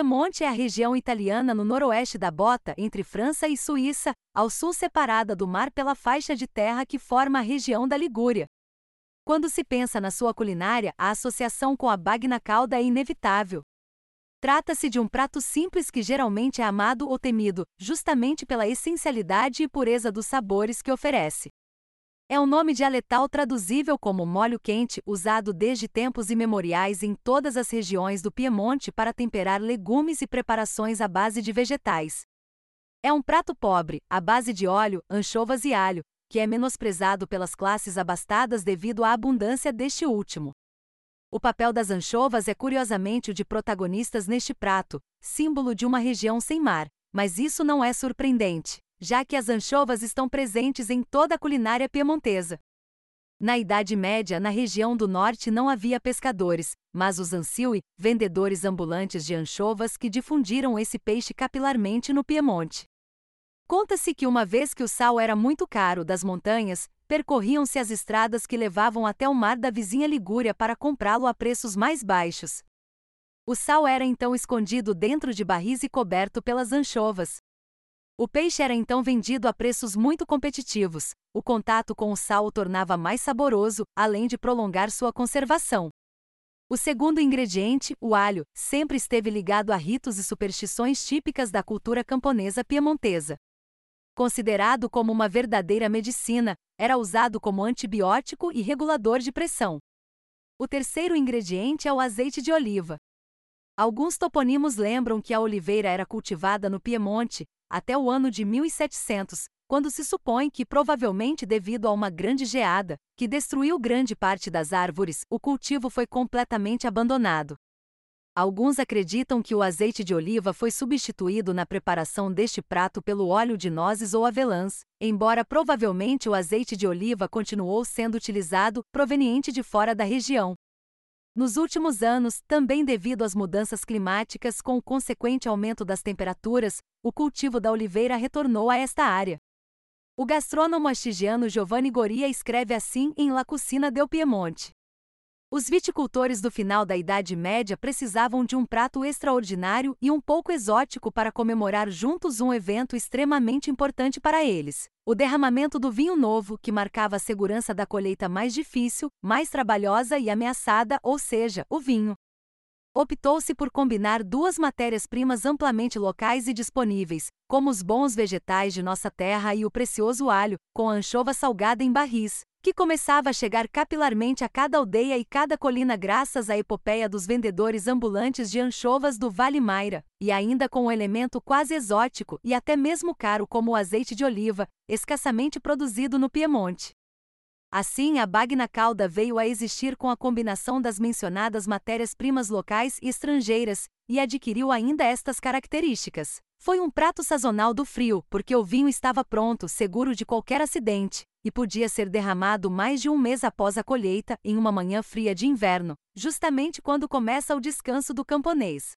Piemonte é a região italiana no noroeste da bota, entre França e Suíça, ao sul separada do mar pela faixa de terra que forma a região da Ligúria. Quando se pensa na sua culinária, a associação com a bagna calda é inevitável. Trata-se de um prato simples que geralmente é amado ou temido, justamente pela essencialidade e pureza dos sabores que oferece. É um nome dialetal traduzível como molho quente, usado desde tempos imemoriais em todas as regiões do Piemonte para temperar legumes e preparações à base de vegetais. É um prato pobre, à base de óleo, anchovas e alho, que é menosprezado pelas classes abastadas devido à abundância deste último. O papel das anchovas é curiosamente o de protagonistas neste prato, símbolo de uma região sem mar, mas isso não é surpreendente, já que as anchovas estão presentes em toda a culinária piemontesa. Na Idade Média, na região do norte não havia pescadores, mas os anciui, vendedores ambulantes de anchovas que difundiram esse peixe capilarmente no Piemonte. Conta-se que uma vez que o sal era muito caro das montanhas, percorriam-se as estradas que levavam até o mar da vizinha Ligúria para comprá-lo a preços mais baixos. O sal era então escondido dentro de barris e coberto pelas anchovas. O peixe era então vendido a preços muito competitivos. O contato com o sal o tornava mais saboroso, além de prolongar sua conservação. O segundo ingrediente, o alho, sempre esteve ligado a ritos e superstições típicas da cultura camponesa piemontesa. Considerado como uma verdadeira medicina, era usado como antibiótico e regulador de pressão. O terceiro ingrediente é o azeite de oliva. Alguns toponimos lembram que a oliveira era cultivada no Piemonte até o ano de 1700, quando se supõe que provavelmente devido a uma grande geada, que destruiu grande parte das árvores, o cultivo foi completamente abandonado. Alguns acreditam que o azeite de oliva foi substituído na preparação deste prato pelo óleo de nozes ou avelãs, embora provavelmente o azeite de oliva continuou sendo utilizado, proveniente de fora da região. Nos últimos anos, também devido às mudanças climáticas com o consequente aumento das temperaturas, o cultivo da oliveira retornou a esta área. O gastrônomo astigiano Giovanni Goria escreve assim em La Cucina del Piemonte. Os viticultores do final da Idade Média precisavam de um prato extraordinário e um pouco exótico para comemorar juntos um evento extremamente importante para eles: o derramamento do vinho novo, que marcava a segurança da colheita mais difícil, mais trabalhosa e ameaçada, ou seja, o vinho. Optou-se por combinar duas matérias-primas amplamente locais e disponíveis, como os bons vegetais de nossa terra e o precioso alho, com a anchova salgada em barris, que começava a chegar capilarmente a cada aldeia e cada colina graças à epopeia dos vendedores ambulantes de anchovas do Vale Maira, e ainda com um elemento quase exótico e até mesmo caro como o azeite de oliva, escassamente produzido no Piemonte. Assim, a bagna calda veio a existir com a combinação das mencionadas matérias-primas locais e estrangeiras, e adquiriu ainda estas características. Foi um prato sazonal do frio, porque o vinho estava pronto, seguro de qualquer acidente, e podia ser derramado mais de um mês após a colheita, em uma manhã fria de inverno, justamente quando começa o descanso do camponês.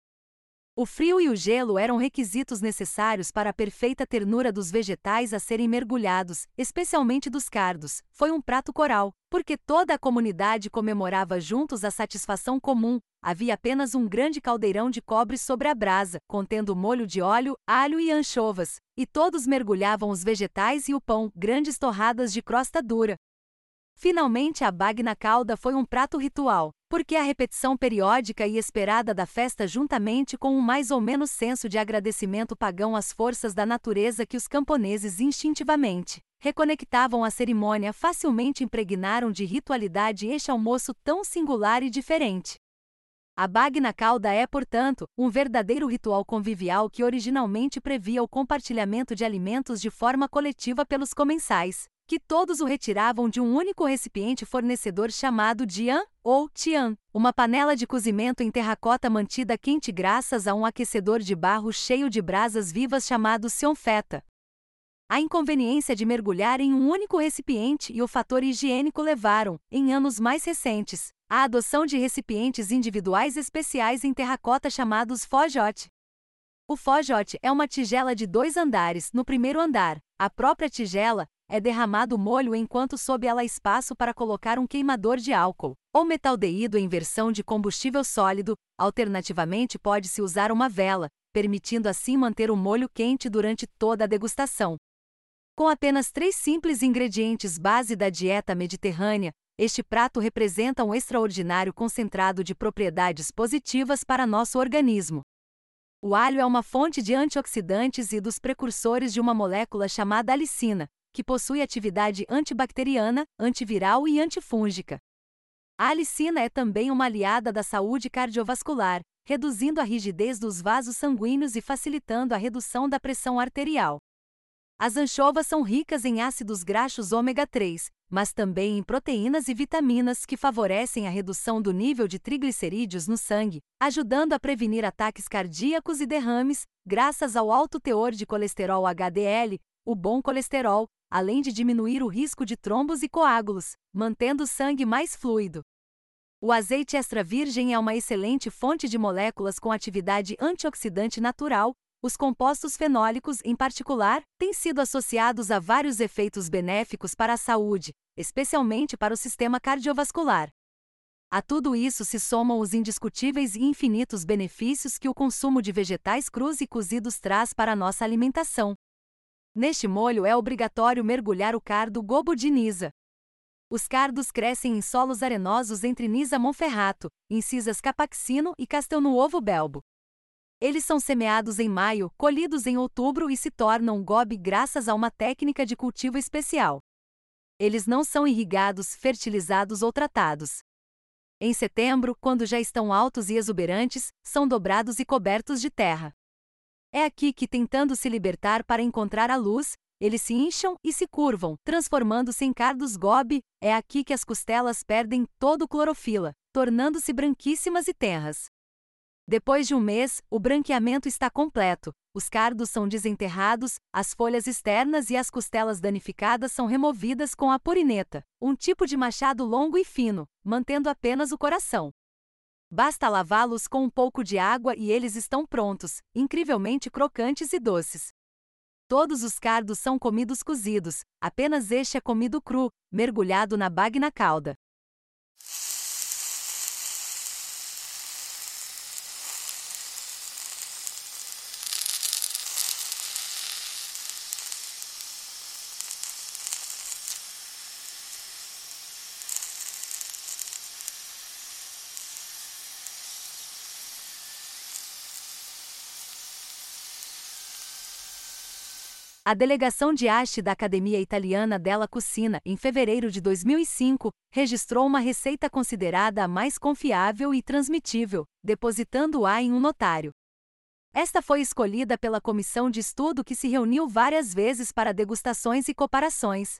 O frio e o gelo eram requisitos necessários para a perfeita ternura dos vegetais a serem mergulhados, especialmente dos cardos. Foi um prato coral, porque toda a comunidade comemorava juntos a satisfação comum. Havia apenas um grande caldeirão de cobre sobre a brasa, contendo molho de óleo, alho e anchovas, e todos mergulhavam os vegetais e o pão, grandes torradas de crosta dura. Finalmente, a bagna calda foi um prato ritual, porque a repetição periódica e esperada da festa juntamente com um mais ou menos senso de agradecimento pagão às forças da natureza que os camponeses instintivamente reconectavam a cerimônia facilmente impregnaram de ritualidade este almoço tão singular e diferente. A bagna calda é, portanto, um verdadeiro ritual convivial que originalmente previa o compartilhamento de alimentos de forma coletiva pelos comensais, que todos o retiravam de um único recipiente fornecedor chamado Dian ou Tian, uma panela de cozimento em terracota mantida quente graças a um aquecedor de barro cheio de brasas vivas chamado Sionfeta. A inconveniência de mergulhar em um único recipiente e o fator higiênico levaram, em anos mais recentes, à adoção de recipientes individuais especiais em terracota chamados fojote. O fojote é uma tigela de dois andares. No primeiro andar, a própria tigela é derramado molho enquanto sob ela há espaço para colocar um queimador de álcool, ou metaldeído em versão de combustível sólido, alternativamente pode-se usar uma vela, permitindo assim manter o molho quente durante toda a degustação. Com apenas três simples ingredientes base da dieta mediterrânea, este prato representa um extraordinário concentrado de propriedades positivas para nosso organismo. O alho é uma fonte de antioxidantes e dos precursores de uma molécula chamada alicina, que possui atividade antibacteriana, antiviral e antifúngica. A alicina é também uma aliada da saúde cardiovascular, reduzindo a rigidez dos vasos sanguíneos e facilitando a redução da pressão arterial. As anchovas são ricas em ácidos graxos ômega 3, mas também em proteínas e vitaminas que favorecem a redução do nível de triglicerídeos no sangue, ajudando a prevenir ataques cardíacos e derrames, graças ao alto teor de colesterol HDL, o bom colesterol, além de diminuir o risco de trombos e coágulos, mantendo o sangue mais fluido. O azeite extra virgem é uma excelente fonte de moléculas com atividade antioxidante natural, os compostos fenólicos, em particular, têm sido associados a vários efeitos benéficos para a saúde, especialmente para o sistema cardiovascular. A tudo isso se somam os indiscutíveis e infinitos benefícios que o consumo de vegetais crus e cozidos traz para a nossa alimentação. Neste molho é obrigatório mergulhar o cardo gobo de Nisa. Os cardos crescem em solos arenosos entre Nisa Monferrato, Incisas Capaxino e Castelnuovo Belbo. Eles são semeados em maio, colhidos em outubro e se tornam gobe graças a uma técnica de cultivo especial. Eles não são irrigados, fertilizados ou tratados. Em setembro, quando já estão altos e exuberantes, são dobrados e cobertos de terra. É aqui que, tentando se libertar para encontrar a luz, eles se incham e se curvam, transformando-se em cardos gobe. É aqui que as costelas perdem todo o clorofila, tornando-se branquíssimas e terras. Depois de um mês, o branqueamento está completo, os cardos são desenterrados, as folhas externas e as costelas danificadas são removidas com a purineta, um tipo de machado longo e fino, mantendo apenas o coração. Basta lavá-los com um pouco de água e eles estão prontos, incrivelmente crocantes e doces. Todos os cardos são comidos cozidos, apenas este é comido cru, mergulhado na bagna calda. A delegação de arte da Academia Italiana della Cucina, em fevereiro de 2005, registrou uma receita considerada a mais confiável e transmitível, depositando-a em um notário. Esta foi escolhida pela comissão de estudo que se reuniu várias vezes para degustações e comparações.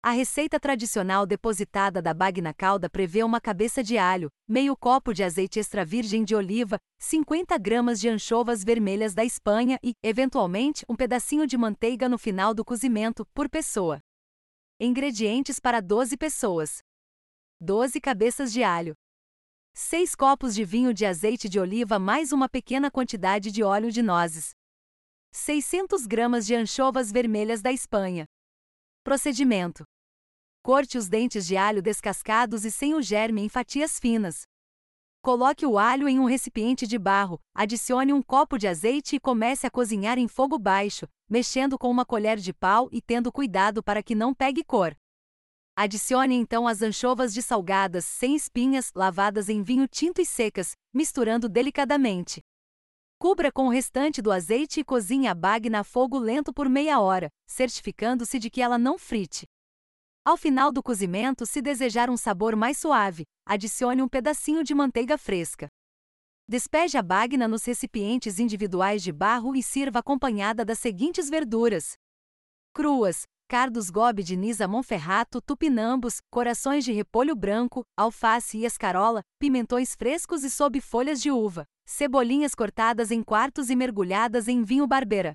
A receita tradicional depositada da bagna calda prevê uma cabeça de alho, meio copo de azeite extra virgem de oliva, 50 gramas de anchovas vermelhas da Espanha e, eventualmente, um pedacinho de manteiga no final do cozimento, por pessoa. Ingredientes para 12 pessoas: 12 cabeças de alho, 6 copos de vinho de azeite de oliva mais uma pequena quantidade de óleo de nozes, 600 gramas de anchovas vermelhas da Espanha, Procedimento: Corte os dentes de alho descascados e sem o germe em fatias finas. Coloque o alho em um recipiente de barro, adicione um copo de azeite e comece a cozinhar em fogo baixo, mexendo com uma colher de pau e tendo cuidado para que não pegue cor. Adicione então as anchovas dessalgadas, sem espinhas, lavadas em vinho tinto e secas, misturando delicadamente. Cubra com o restante do azeite e cozinhe a bagna a fogo lento por meia hora, certificando-se de que ela não frite. Ao final do cozimento, se desejar um sabor mais suave, adicione um pedacinho de manteiga fresca. Despeje a bagna nos recipientes individuais de barro e sirva acompanhada das seguintes verduras: cruas, cardos gobe de nisa monferrato, tupinambos, corações de repolho branco, alface e escarola, pimentões frescos e sob folhas de uva, cebolinhas cortadas em quartos e mergulhadas em vinho barbeira.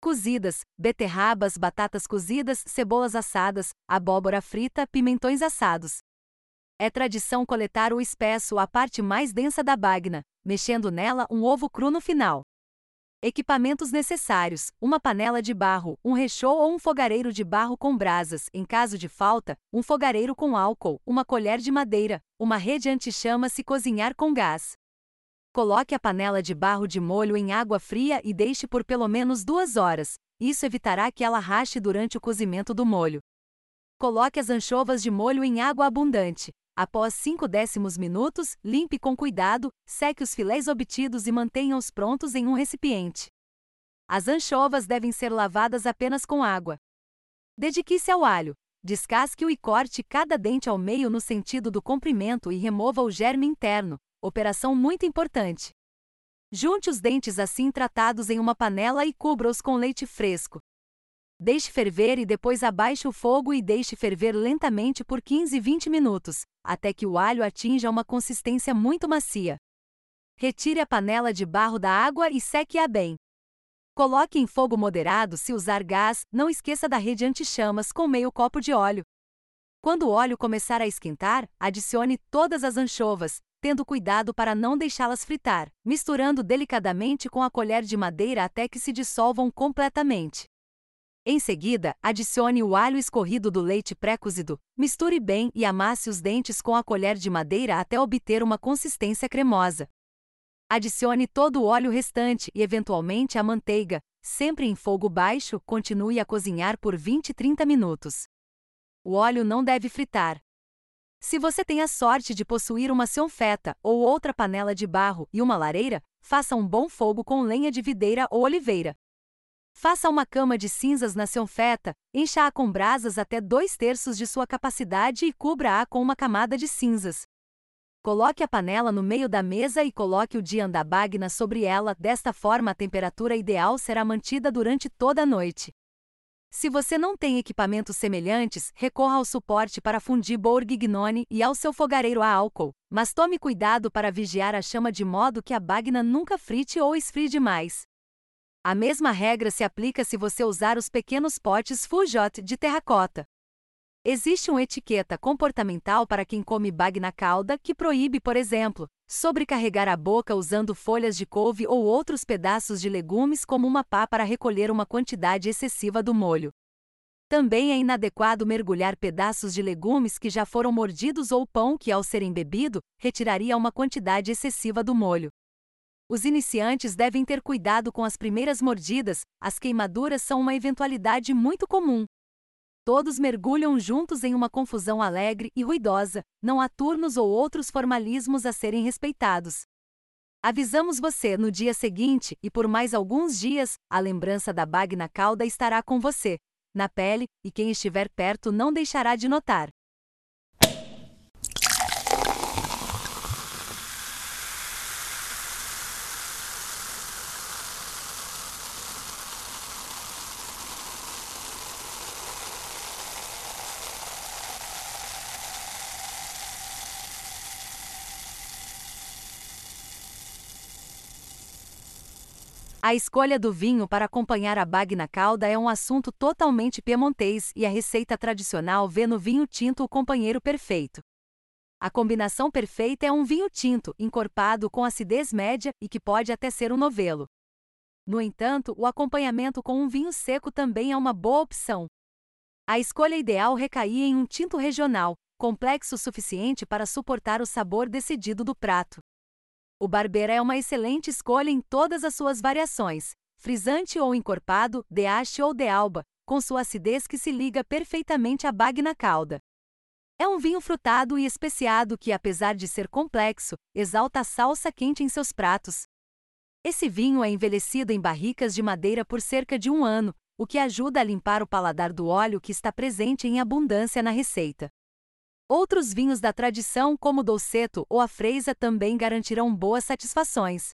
Cozidas, beterrabas, batatas cozidas, cebolas assadas, abóbora frita, pimentões assados. É tradição coletar o espesso, a parte mais densa da bagna, mexendo nela um ovo cru no final. Equipamentos necessários: uma panela de barro, um rechô ou um fogareiro de barro com brasas, em caso de falta, um fogareiro com álcool, uma colher de madeira, uma rede anti-chama se cozinhar com gás. Coloque a panela de barro de molho em água fria e deixe por pelo menos duas horas. Isso evitará que ela rache durante o cozimento do molho. Coloque as anchovas de molho em água abundante. Após 5 décimos minutos, limpe com cuidado, seque os filés obtidos e mantenha-os prontos em um recipiente. As anchovas devem ser lavadas apenas com água. Dedique-se ao alho. Descasque-o e corte cada dente ao meio no sentido do comprimento e remova o germe interno, operação muito importante. Junte os dentes assim tratados em uma panela e cubra-os com leite fresco. Deixe ferver e depois abaixe o fogo e deixe ferver lentamente por 15 20 minutos, até que o alho atinja uma consistência muito macia. Retire a panela de barro da água e seque-a bem. Coloque em fogo moderado se usar gás, não esqueça da rede anti-chamas com meio copo de óleo. Quando o óleo começar a esquentar, adicione todas as anchovas, tendo cuidado para não deixá-las fritar, misturando delicadamente com a colher de madeira até que se dissolvam completamente. Em seguida, adicione o alho escorrido do leite pré-cozido, misture bem e amasse os dentes com a colher de madeira até obter uma consistência cremosa. Adicione todo o óleo restante e eventualmente a manteiga, sempre em fogo baixo, continue a cozinhar por 20 30 minutos. O óleo não deve fritar. Se você tem a sorte de possuir uma sionfeta ou outra panela de barro e uma lareira, faça um bom fogo com lenha de videira ou oliveira. Faça uma cama de cinzas na sionfeta, encha-a com brasas até dois terços de sua capacidade e cubra-a com uma camada de cinzas. Coloque a panela no meio da mesa e coloque o diandabagna sobre ela, desta forma a temperatura ideal será mantida durante toda a noite. Se você não tem equipamentos semelhantes, recorra ao suporte para fundir bourguignone e ao seu fogareiro a álcool, mas tome cuidado para vigiar a chama de modo que a bagna nunca frite ou esfrie demais. A mesma regra se aplica se você usar os pequenos potes Fujot de terracota. Existe uma etiqueta comportamental para quem come bag na calda que proíbe, por exemplo, sobrecarregar a boca usando folhas de couve ou outros pedaços de legumes como uma pá para recolher uma quantidade excessiva do molho. Também é inadequado mergulhar pedaços de legumes que já foram mordidos ou pão que, ao ser embebido, retiraria uma quantidade excessiva do molho. Os iniciantes devem ter cuidado com as primeiras mordidas, as queimaduras são uma eventualidade muito comum. Todos mergulham juntos em uma confusão alegre e ruidosa, não há turnos ou outros formalismos a serem respeitados. Avisamos você no dia seguinte e por mais alguns dias, a lembrança da bagna cauda estará com você, na pele, e quem estiver perto não deixará de notar. A escolha do vinho para acompanhar a bagna calda é um assunto totalmente piemontês e a receita tradicional vê no vinho tinto o companheiro perfeito. A combinação perfeita é um vinho tinto, encorpado com acidez média e que pode até ser um novelo. No entanto, o acompanhamento com um vinho seco também é uma boa opção. A escolha ideal recaía em um tinto regional, complexo o suficiente para suportar o sabor decidido do prato. O Barbera é uma excelente escolha em todas as suas variações, frisante ou encorpado, de haste ou de alba, com sua acidez que se liga perfeitamente à bagna calda. É um vinho frutado e especiado que, apesar de ser complexo, exalta a salsa quente em seus pratos. Esse vinho é envelhecido em barricas de madeira por cerca de um ano, o que ajuda a limpar o paladar do óleo que está presente em abundância na receita. Outros vinhos da tradição, como o Dolcetto ou a Freisa, também garantirão boas satisfações.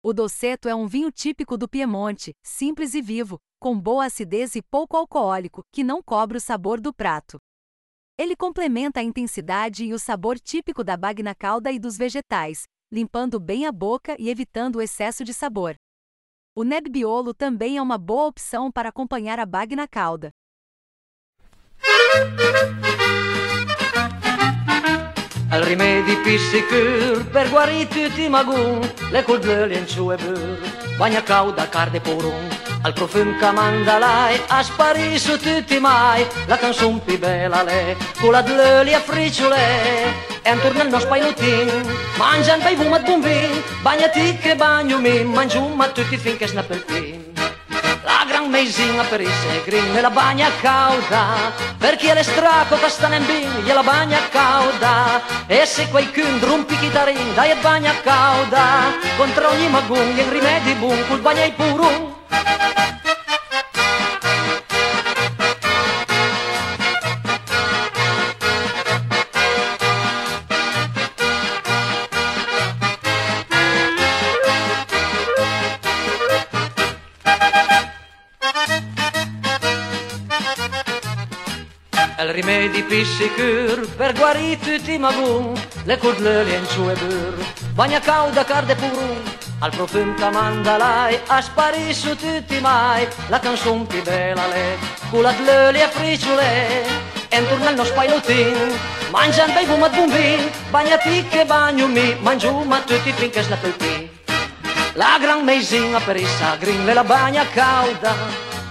O Dolcetto é um vinho típico do Piemonte, simples e vivo, com boa acidez e pouco alcoólico, que não cobre o sabor do prato. Ele complementa a intensidade e o sabor típico da bagna calda e dos vegetais, limpando bem a boca e evitando o excesso de sabor. O Nebbiolo também é uma boa opção para acompanhar a bagna calda. Al rimedi pissicur per guarire tutti i magun, le colbele in su e bur, bagna cauda, carde porun, al profum che manda lei, a sparire su tutti mai, la canzone più bella le, con la dlöli a fricciole, e intorno al nostro painutin, mangiano bei fumat buon vin, bagnati che bagno mi, mangiamo ma tutti finché snappa il fin. La gran meisinha per i segrin e la bagna cauda Per chi è l'estraco sta in bin e la bagna cauda E se qualcun rompi chitarrin dai e bagna cauda Contro ogni magun e rimedi bun col bagna i purun rimedi pissicur per guarire tutti i magun, le codleli in su e bur, bagna cauda carde purun, al profum che manda lei, a sparire su tutti mai, la canzone più bella le, con la dlöli e fricciole, e intorno al nostro painutin, mangiano bei fumat bumbin, bagnati che bagno mi, mangiu ma tutti finché snappa il pin. La gran meisinha per i sagrin e la bagna cauda,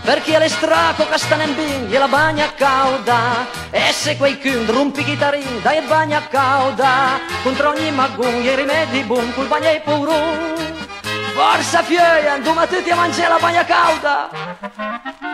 per chi è l'estraco castanembin e la bagna cauda. E se qualcun rompi chitarrin dai e bagna cauda. Contro ogni magun e rimedi bun col bagna e purun. Forza fioia anduma tutti a mangiare la bagna cauda